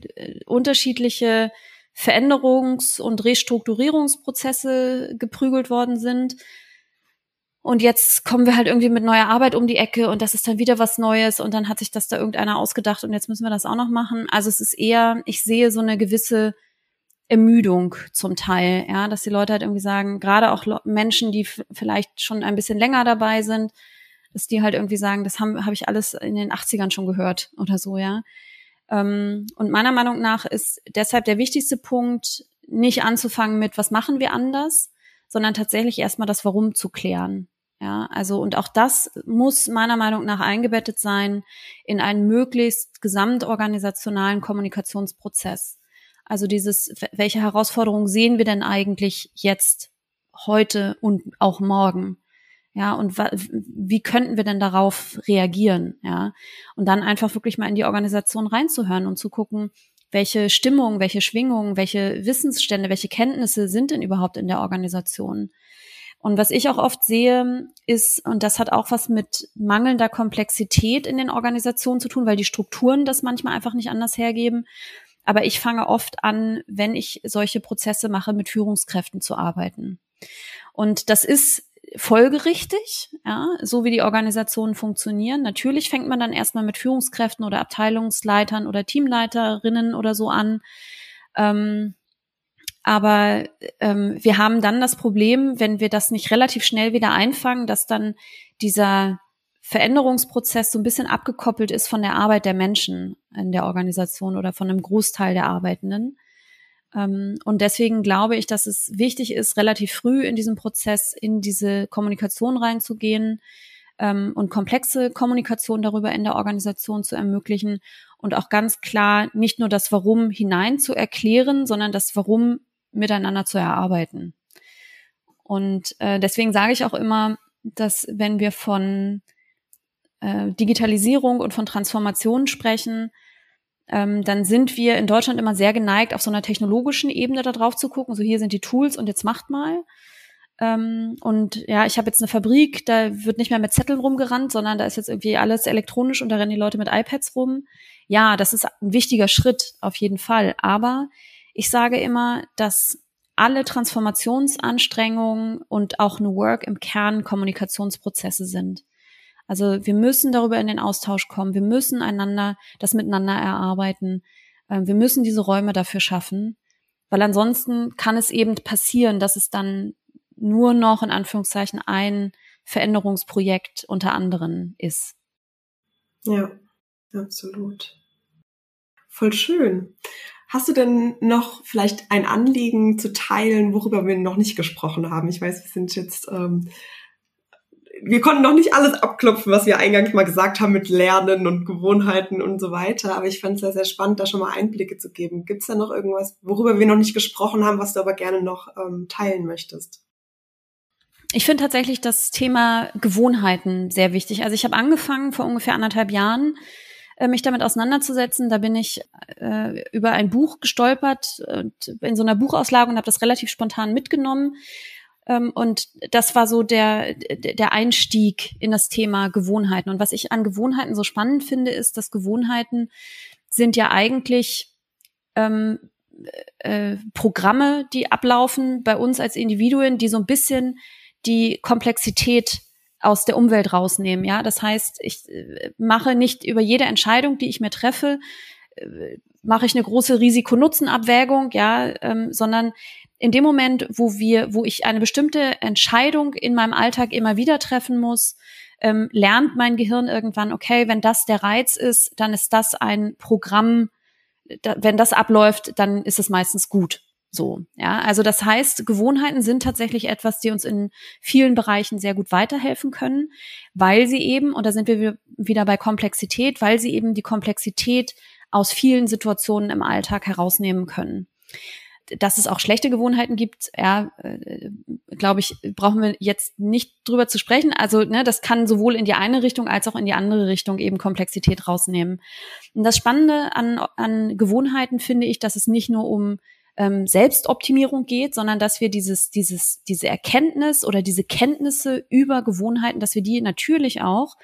unterschiedliche Veränderungs- und Restrukturierungsprozesse geprügelt worden sind. Und jetzt kommen wir halt irgendwie mit neuer Arbeit um die Ecke und das ist dann wieder was Neues und dann hat sich das da irgendeiner ausgedacht und jetzt müssen wir das auch noch machen. Also es ist eher, ich sehe so eine gewisse Ermüdung zum Teil, ja, dass die Leute halt irgendwie sagen, gerade auch Menschen, die vielleicht schon ein bisschen länger dabei sind, dass die halt irgendwie sagen, das habe hab ich alles in den 80ern schon gehört oder so, ja. Ähm, und meiner Meinung nach ist deshalb der wichtigste Punkt, nicht anzufangen mit, was machen wir anders, sondern tatsächlich erstmal das Warum zu klären. Ja, also und auch das muss meiner Meinung nach eingebettet sein in einen möglichst gesamtorganisationalen Kommunikationsprozess. Also dieses, welche Herausforderungen sehen wir denn eigentlich jetzt, heute und auch morgen? Ja, und wie könnten wir denn darauf reagieren? Ja, und dann einfach wirklich mal in die Organisation reinzuhören und zu gucken, welche Stimmung, welche Schwingungen, welche Wissensstände, welche Kenntnisse sind denn überhaupt in der Organisation? Und was ich auch oft sehe, ist, und das hat auch was mit mangelnder Komplexität in den Organisationen zu tun, weil die Strukturen das manchmal einfach nicht anders hergeben. Aber ich fange oft an, wenn ich solche Prozesse mache, mit Führungskräften zu arbeiten. Und das ist folgerichtig, ja, so wie die Organisationen funktionieren. Natürlich fängt man dann erstmal mit Führungskräften oder Abteilungsleitern oder Teamleiterinnen oder so an. Ähm, aber ähm, wir haben dann das Problem, wenn wir das nicht relativ schnell wieder einfangen, dass dann dieser Veränderungsprozess so ein bisschen abgekoppelt ist von der Arbeit der Menschen in der Organisation oder von einem Großteil der Arbeitenden. Ähm, und deswegen glaube ich, dass es wichtig ist, relativ früh in diesem Prozess in diese Kommunikation reinzugehen ähm, und komplexe Kommunikation darüber in der Organisation zu ermöglichen und auch ganz klar nicht nur das Warum hinein zu erklären, sondern das Warum miteinander zu erarbeiten. Und äh, deswegen sage ich auch immer, dass wenn wir von äh, Digitalisierung und von Transformation sprechen, ähm, dann sind wir in Deutschland immer sehr geneigt, auf so einer technologischen Ebene da drauf zu gucken. So hier sind die Tools und jetzt macht mal. Ähm, und ja, ich habe jetzt eine Fabrik, da wird nicht mehr mit Zetteln rumgerannt, sondern da ist jetzt irgendwie alles elektronisch und da rennen die Leute mit iPads rum. Ja, das ist ein wichtiger Schritt auf jeden Fall. Aber ich sage immer, dass alle Transformationsanstrengungen und auch New Work im Kern Kommunikationsprozesse sind. Also wir müssen darüber in den Austausch kommen. Wir müssen einander das miteinander erarbeiten. Ähm, wir müssen diese Räume dafür schaffen. Weil ansonsten kann es eben passieren, dass es dann nur noch in Anführungszeichen ein Veränderungsprojekt unter anderen ist. Ja, absolut. Voll schön. Hast du denn noch vielleicht ein Anliegen zu teilen, worüber wir noch nicht gesprochen haben? Ich weiß, wir sind jetzt, ähm, wir konnten noch nicht alles abklopfen, was wir eingangs mal gesagt haben mit Lernen und Gewohnheiten und so weiter. Aber ich fand es sehr, sehr spannend, da schon mal Einblicke zu geben. Gibt es da noch irgendwas, worüber wir noch nicht gesprochen haben, was du aber gerne noch ähm, teilen möchtest? Ich finde tatsächlich das Thema Gewohnheiten sehr wichtig. Also ich habe angefangen vor ungefähr anderthalb Jahren mich damit auseinanderzusetzen. Da bin ich äh, über ein Buch gestolpert äh, in so einer Buchauslage und habe das relativ spontan mitgenommen. Ähm, und das war so der, der Einstieg in das Thema Gewohnheiten. Und was ich an Gewohnheiten so spannend finde, ist, dass Gewohnheiten sind ja eigentlich ähm, äh, Programme, die ablaufen bei uns als Individuen, die so ein bisschen die Komplexität aus der Umwelt rausnehmen. Ja, das heißt, ich äh, mache nicht über jede Entscheidung, die ich mir treffe, äh, mache ich eine große Risiko-Nutzen-Abwägung, ja, ähm, sondern in dem Moment, wo wir, wo ich eine bestimmte Entscheidung in meinem Alltag immer wieder treffen muss, ähm, lernt mein Gehirn irgendwann, okay, wenn das der Reiz ist, dann ist das ein Programm, da, wenn das abläuft, dann ist es meistens gut. So, ja, also das heißt, Gewohnheiten sind tatsächlich etwas, die uns in vielen Bereichen sehr gut weiterhelfen können, weil sie eben, und da sind wir wieder bei Komplexität, weil sie eben die Komplexität aus vielen Situationen im Alltag herausnehmen können. Dass es auch schlechte Gewohnheiten gibt, ja, äh, glaube ich, brauchen wir jetzt nicht drüber zu sprechen. Also, ne, das kann sowohl in die eine Richtung als auch in die andere Richtung eben Komplexität rausnehmen. Und das Spannende an, an Gewohnheiten finde ich, dass es nicht nur um ähm, Selbstoptimierung geht, sondern dass wir dieses, dieses, diese Erkenntnis oder diese Kenntnisse über Gewohnheiten, dass wir die natürlich auch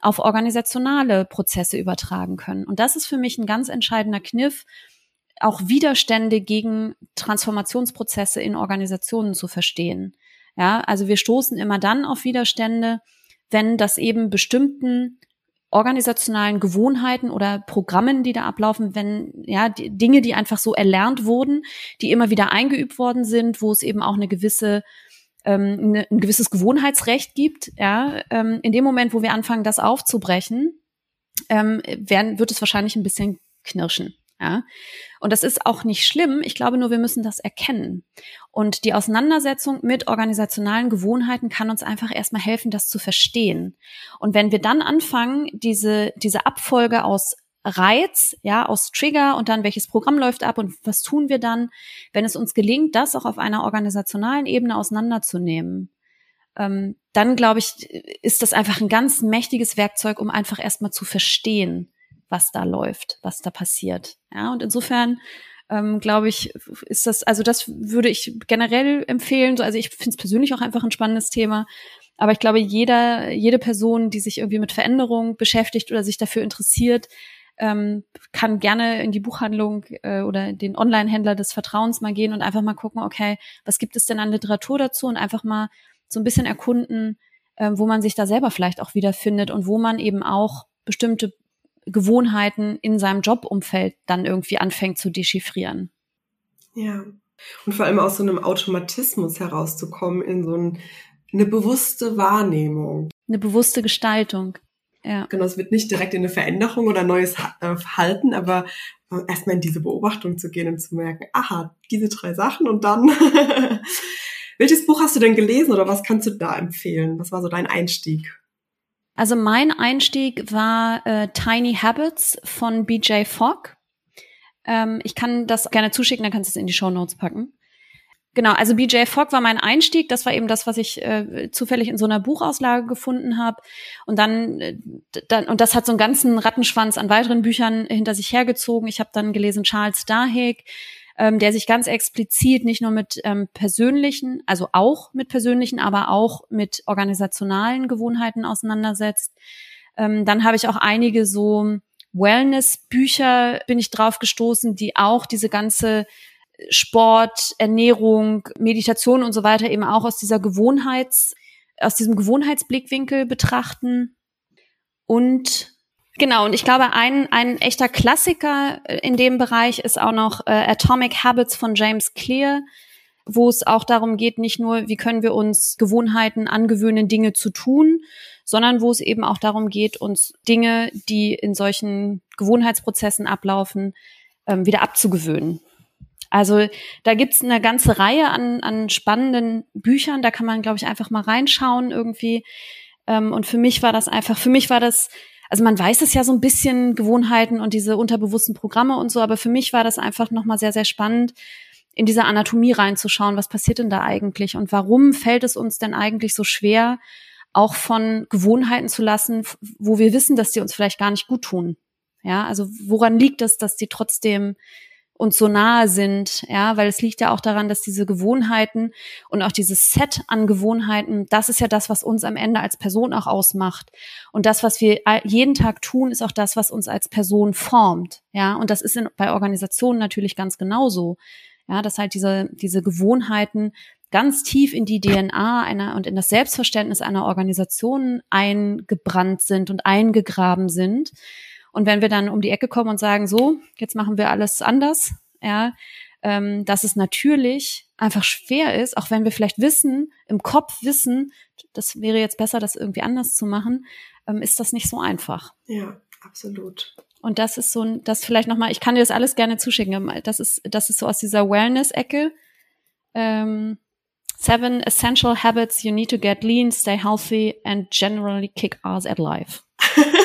auf organisationale Prozesse übertragen können. Und das ist für mich ein ganz entscheidender Kniff, auch Widerstände gegen Transformationsprozesse in Organisationen zu verstehen. Ja, also wir stoßen immer dann auf Widerstände, wenn das eben bestimmten organisationalen Gewohnheiten oder Programmen, die da ablaufen, wenn ja die Dinge, die einfach so erlernt wurden, die immer wieder eingeübt worden sind, wo es eben auch eine gewisse ähm, eine, ein gewisses Gewohnheitsrecht gibt, ja, ähm, in dem Moment, wo wir anfangen, das aufzubrechen, ähm, werden, wird es wahrscheinlich ein bisschen knirschen. Ja? Und das ist auch nicht schlimm. Ich glaube nur, wir müssen das erkennen. Und die Auseinandersetzung mit organisationalen Gewohnheiten kann uns einfach erstmal helfen, das zu verstehen. Und wenn wir dann anfangen, diese, diese Abfolge aus Reiz, ja, aus Trigger und dann welches Programm läuft ab und was tun wir dann, wenn es uns gelingt, das auch auf einer organisationalen Ebene auseinanderzunehmen, ähm, dann glaube ich, ist das einfach ein ganz mächtiges Werkzeug, um einfach erstmal zu verstehen, was da läuft, was da passiert. Ja, und insofern ähm, glaube ich, ist das, also das würde ich generell empfehlen. Also ich finde es persönlich auch einfach ein spannendes Thema. Aber ich glaube, jeder, jede Person, die sich irgendwie mit Veränderung beschäftigt oder sich dafür interessiert, ähm, kann gerne in die Buchhandlung äh, oder den Online-Händler des Vertrauens mal gehen und einfach mal gucken, okay, was gibt es denn an Literatur dazu und einfach mal so ein bisschen erkunden, äh, wo man sich da selber vielleicht auch wiederfindet und wo man eben auch bestimmte Gewohnheiten in seinem Jobumfeld dann irgendwie anfängt zu dechiffrieren. Ja. Und vor allem aus so einem Automatismus herauszukommen in so ein, eine bewusste Wahrnehmung. Eine bewusste Gestaltung. Ja. Genau, es wird nicht direkt in eine Veränderung oder neues äh, Verhalten, aber äh, erstmal in diese Beobachtung zu gehen und zu merken, aha, diese drei Sachen und dann. Welches Buch hast du denn gelesen oder was kannst du da empfehlen? Was war so dein Einstieg? Also mein Einstieg war äh, Tiny Habits von BJ Fogg. Ähm, ich kann das gerne zuschicken, dann kannst du es in die Show Notes packen. Genau, also BJ Fogg war mein Einstieg. Das war eben das, was ich äh, zufällig in so einer Buchauslage gefunden habe. Und dann, äh, dann, und das hat so einen ganzen Rattenschwanz an weiteren Büchern hinter sich hergezogen. Ich habe dann gelesen Charles Duhigg, ähm, der sich ganz explizit nicht nur mit ähm, persönlichen, also auch mit persönlichen, aber auch mit organisationalen Gewohnheiten auseinandersetzt. Ähm, dann habe ich auch einige so Wellness-Bücher bin ich drauf gestoßen, die auch diese ganze Sport, Ernährung, Meditation und so weiter eben auch aus dieser Gewohnheits, aus diesem Gewohnheitsblickwinkel betrachten. Und Genau, und ich glaube, ein, ein echter Klassiker äh, in dem Bereich ist auch noch äh, Atomic Habits von James Clear, wo es auch darum geht, nicht nur, wie können wir uns Gewohnheiten angewöhnen, Dinge zu tun, sondern wo es eben auch darum geht, uns Dinge, die in solchen Gewohnheitsprozessen ablaufen, ähm, wieder abzugewöhnen. Also da gibt's eine ganze Reihe an, an spannenden Büchern, da kann man, glaube ich, einfach mal reinschauen irgendwie. Ähm, und für mich war das einfach, für mich war das, also man weiß es ja so ein bisschen, Gewohnheiten und diese unterbewussten Programme und so, aber für mich war das einfach nochmal sehr, sehr spannend, in diese Anatomie reinzuschauen, was passiert denn da eigentlich und warum fällt es uns denn eigentlich so schwer, auch von Gewohnheiten zu lassen, wo wir wissen, dass die uns vielleicht gar nicht gut tun. Ja, also woran liegt es, dass die trotzdem uns so nahe sind, ja, weil es liegt ja auch daran, dass diese Gewohnheiten und auch dieses Set an Gewohnheiten, das ist ja das, was uns am Ende als Person auch ausmacht. Und das, was wir jeden Tag tun, ist auch das, was uns als Person formt, ja. Und das ist in, bei Organisationen natürlich ganz genauso, ja, dass halt diese diese Gewohnheiten ganz tief in die DNA einer und in das Selbstverständnis einer Organisation eingebrannt sind und eingegraben sind. Und wenn wir dann um die Ecke kommen und sagen, so, jetzt machen wir alles anders, ja, ähm, dass es natürlich einfach schwer ist, auch wenn wir vielleicht wissen, im Kopf wissen, das wäre jetzt besser, das irgendwie anders zu machen, ähm, ist das nicht so einfach. Ja, absolut. Und das ist so ein, das vielleicht nochmal, ich kann dir das alles gerne zuschicken. Das ist, das ist so aus dieser Wellness-Ecke. Ähm, seven essential habits you need to get lean, stay healthy and generally kick ass at life.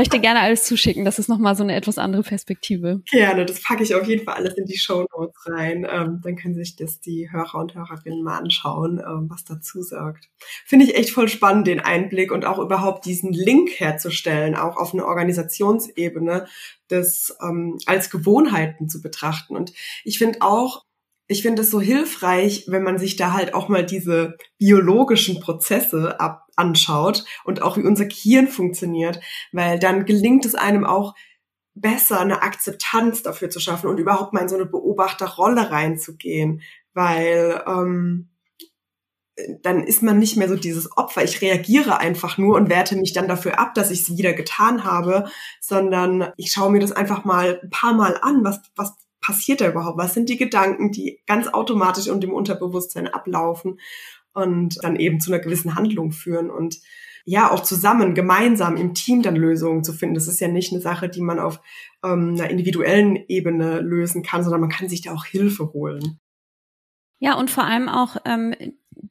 Kann ich dir gerne alles zuschicken. Das ist nochmal so eine etwas andere Perspektive. Gerne, das packe ich auf jeden Fall alles in die Show Notes rein. Ähm, dann können sich das die Hörer und Hörerinnen mal anschauen, ähm, was dazu sagt. Finde ich echt voll spannend, den Einblick und auch überhaupt diesen Link herzustellen, auch auf einer Organisationsebene, das ähm, als Gewohnheiten zu betrachten. Und ich finde auch, ich finde es so hilfreich, wenn man sich da halt auch mal diese biologischen Prozesse ab anschaut und auch wie unser Gehirn funktioniert, weil dann gelingt es einem auch besser, eine Akzeptanz dafür zu schaffen und überhaupt mal in so eine Beobachterrolle reinzugehen, weil ähm, dann ist man nicht mehr so dieses Opfer. Ich reagiere einfach nur und werte mich dann dafür ab, dass ich es wieder getan habe, sondern ich schaue mir das einfach mal ein paar Mal an, was, was passiert da überhaupt? Was sind die Gedanken, die ganz automatisch und im Unterbewusstsein ablaufen und dann eben zu einer gewissen Handlung führen und ja, auch zusammen, gemeinsam im Team dann Lösungen zu finden. Das ist ja nicht eine Sache, die man auf ähm, einer individuellen Ebene lösen kann, sondern man kann sich da auch Hilfe holen. Ja, und vor allem auch ähm,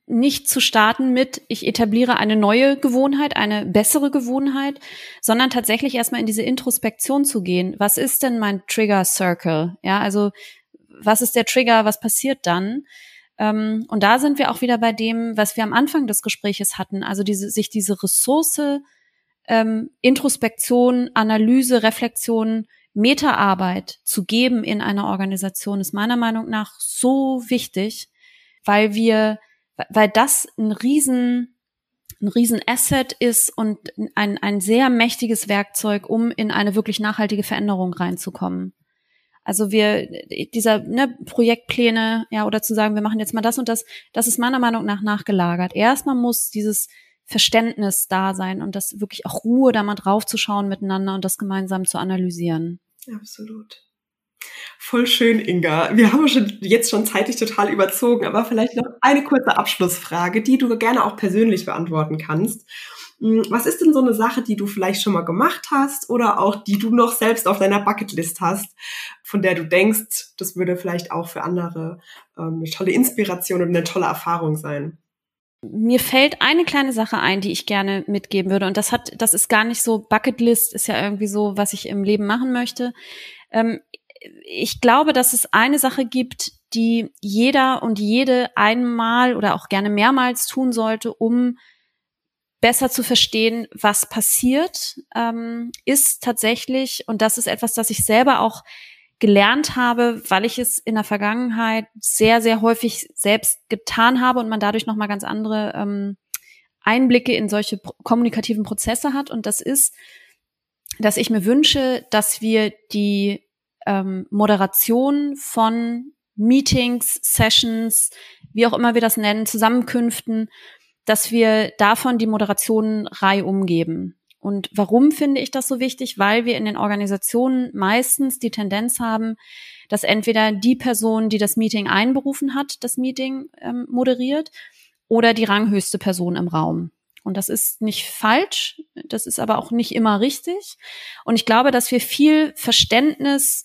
nicht zu starten mit, ich etabliere eine neue Gewohnheit, eine bessere Gewohnheit, sondern tatsächlich erstmal in diese Introspektion zu gehen. Was ist denn mein Trigger Circle? Ja, also was ist der Trigger? Was passiert dann? Ähm, und da sind wir auch wieder bei dem, was wir am Anfang des Gespräches hatten. Also diese, sich diese Ressource, ähm, Introspektion, Analyse, Reflexion, Metaarbeit zu geben in einer Organisation ist meiner Meinung nach so wichtig, weil wir weil das ein riesen ein riesen Asset ist und ein, ein sehr mächtiges Werkzeug, um in eine wirklich nachhaltige Veränderung reinzukommen. Also wir, dieser ne, Projektpläne, ja, oder zu sagen, wir machen jetzt mal das und das, das ist meiner Meinung nach nachgelagert. Erstmal muss dieses Verständnis da sein und das wirklich auch Ruhe, da mal drauf zu schauen miteinander und das gemeinsam zu analysieren. Absolut. Voll schön, Inga. Wir haben schon jetzt schon zeitlich total überzogen, aber vielleicht noch eine kurze Abschlussfrage, die du gerne auch persönlich beantworten kannst. Hm, was ist denn so eine Sache, die du vielleicht schon mal gemacht hast oder auch die du noch selbst auf deiner Bucketlist hast, von der du denkst, das würde vielleicht auch für andere ähm, eine tolle Inspiration und eine tolle Erfahrung sein? Mir fällt eine kleine Sache ein, die ich gerne mitgeben würde. Und das hat, das ist gar nicht so Bucketlist, ist ja irgendwie so, was ich im Leben machen möchte. Ähm, ich glaube, dass es eine Sache gibt, die jeder und jede einmal oder auch gerne mehrmals tun sollte, um besser zu verstehen, was passiert, ähm, ist tatsächlich, und das ist etwas, das ich selber auch gelernt habe, weil ich es in der Vergangenheit sehr, sehr häufig selbst getan habe und man dadurch nochmal ganz andere ähm, Einblicke in solche kommunikativen Prozesse hat. Und das ist, dass ich mir wünsche, dass wir die ähm, Moderation von Meetings, Sessions, wie auch immer wir das nennen, Zusammenkünften, dass wir davon die Moderation rei umgeben. Und warum finde ich das so wichtig? Weil wir in den Organisationen meistens die Tendenz haben, dass entweder die Person, die das Meeting einberufen hat, das Meeting ähm, moderiert oder die ranghöchste Person im Raum. Und das ist nicht falsch, das ist aber auch nicht immer richtig. Und ich glaube, dass wir viel Verständnis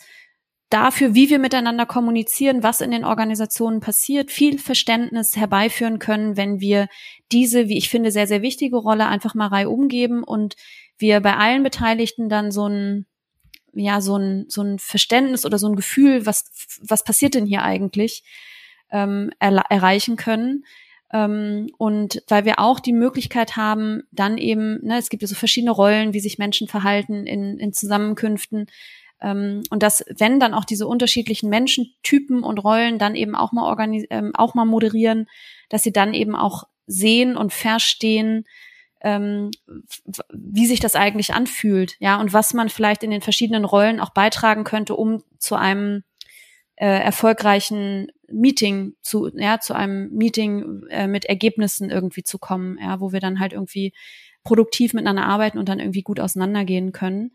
dafür, wie wir miteinander kommunizieren, was in den Organisationen passiert, viel Verständnis herbeiführen können, wenn wir diese, wie ich finde, sehr, sehr wichtige Rolle einfach mal reihum geben und wir bei allen Beteiligten dann so ein, ja, so ein, so ein Verständnis oder so ein Gefühl, was, was passiert denn hier eigentlich, ähm, er, erreichen können. Ähm, und weil wir auch die Möglichkeit haben, dann eben, ne, es gibt ja so verschiedene Rollen, wie sich Menschen verhalten in, in Zusammenkünften, ähm, und dass, wenn dann auch diese unterschiedlichen Menschentypen und Rollen dann eben auch mal organis ähm, auch mal moderieren, dass sie dann eben auch sehen und verstehen, ähm, wie sich das eigentlich anfühlt, ja, und was man vielleicht in den verschiedenen Rollen auch beitragen könnte, um zu einem äh, erfolgreichen Meeting zu, ja, zu einem Meeting äh, mit Ergebnissen irgendwie zu kommen, ja, wo wir dann halt irgendwie produktiv miteinander arbeiten und dann irgendwie gut auseinandergehen können.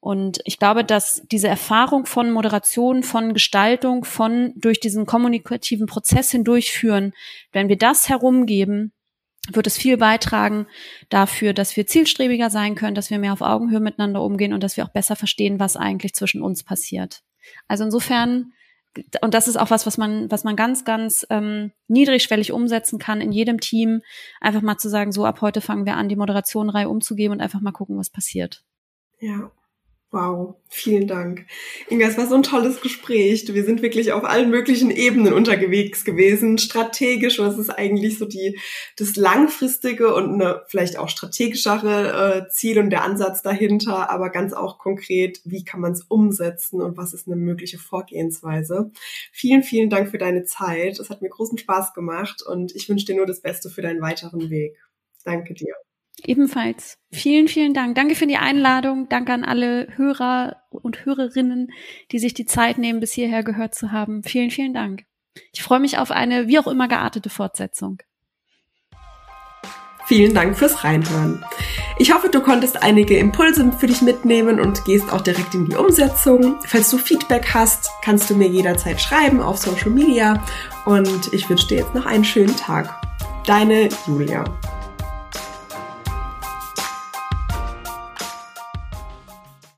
Und ich glaube, dass diese Erfahrung von Moderation, von Gestaltung, von durch diesen kommunikativen Prozess hindurchführen, wenn wir das herumgeben, wird es viel beitragen dafür, dass wir zielstrebiger sein können, dass wir mehr auf Augenhöhe miteinander umgehen und dass wir auch besser verstehen, was eigentlich zwischen uns passiert. Also insofern, und das ist auch was, was man, was man ganz, ganz ähm, niedrigschwellig umsetzen kann in jedem Team, einfach mal zu sagen, so ab heute fangen wir an, die Moderationreihe umzugeben und einfach mal gucken, was passiert. Ja, Wow, vielen Dank. Inga, es war so ein tolles Gespräch. Wir sind wirklich auf allen möglichen Ebenen unterwegs gewesen. Strategisch, was ist eigentlich so die, das langfristige und eine vielleicht auch strategischere äh, Ziel und der Ansatz dahinter, aber ganz auch konkret, wie kann man es umsetzen und was ist eine mögliche Vorgehensweise. Vielen, vielen Dank für deine Zeit. Es hat mir großen Spaß gemacht und ich wünsche dir nur das Beste für deinen weiteren Weg. Danke dir. Ebenfalls. Vielen, vielen Dank. Danke für die Einladung. Danke an alle Hörer und Hörerinnen, die sich die Zeit nehmen, bis hierher gehört zu haben. Vielen, vielen Dank. Ich freue mich auf eine wie auch immer geartete Fortsetzung. Vielen Dank fürs Reinhören. Ich hoffe, du konntest einige Impulse für dich mitnehmen und gehst auch direkt in die Umsetzung. Falls du Feedback hast, kannst du mir jederzeit schreiben auf Social Media und ich wünsche dir jetzt noch einen schönen Tag. Deine Julia.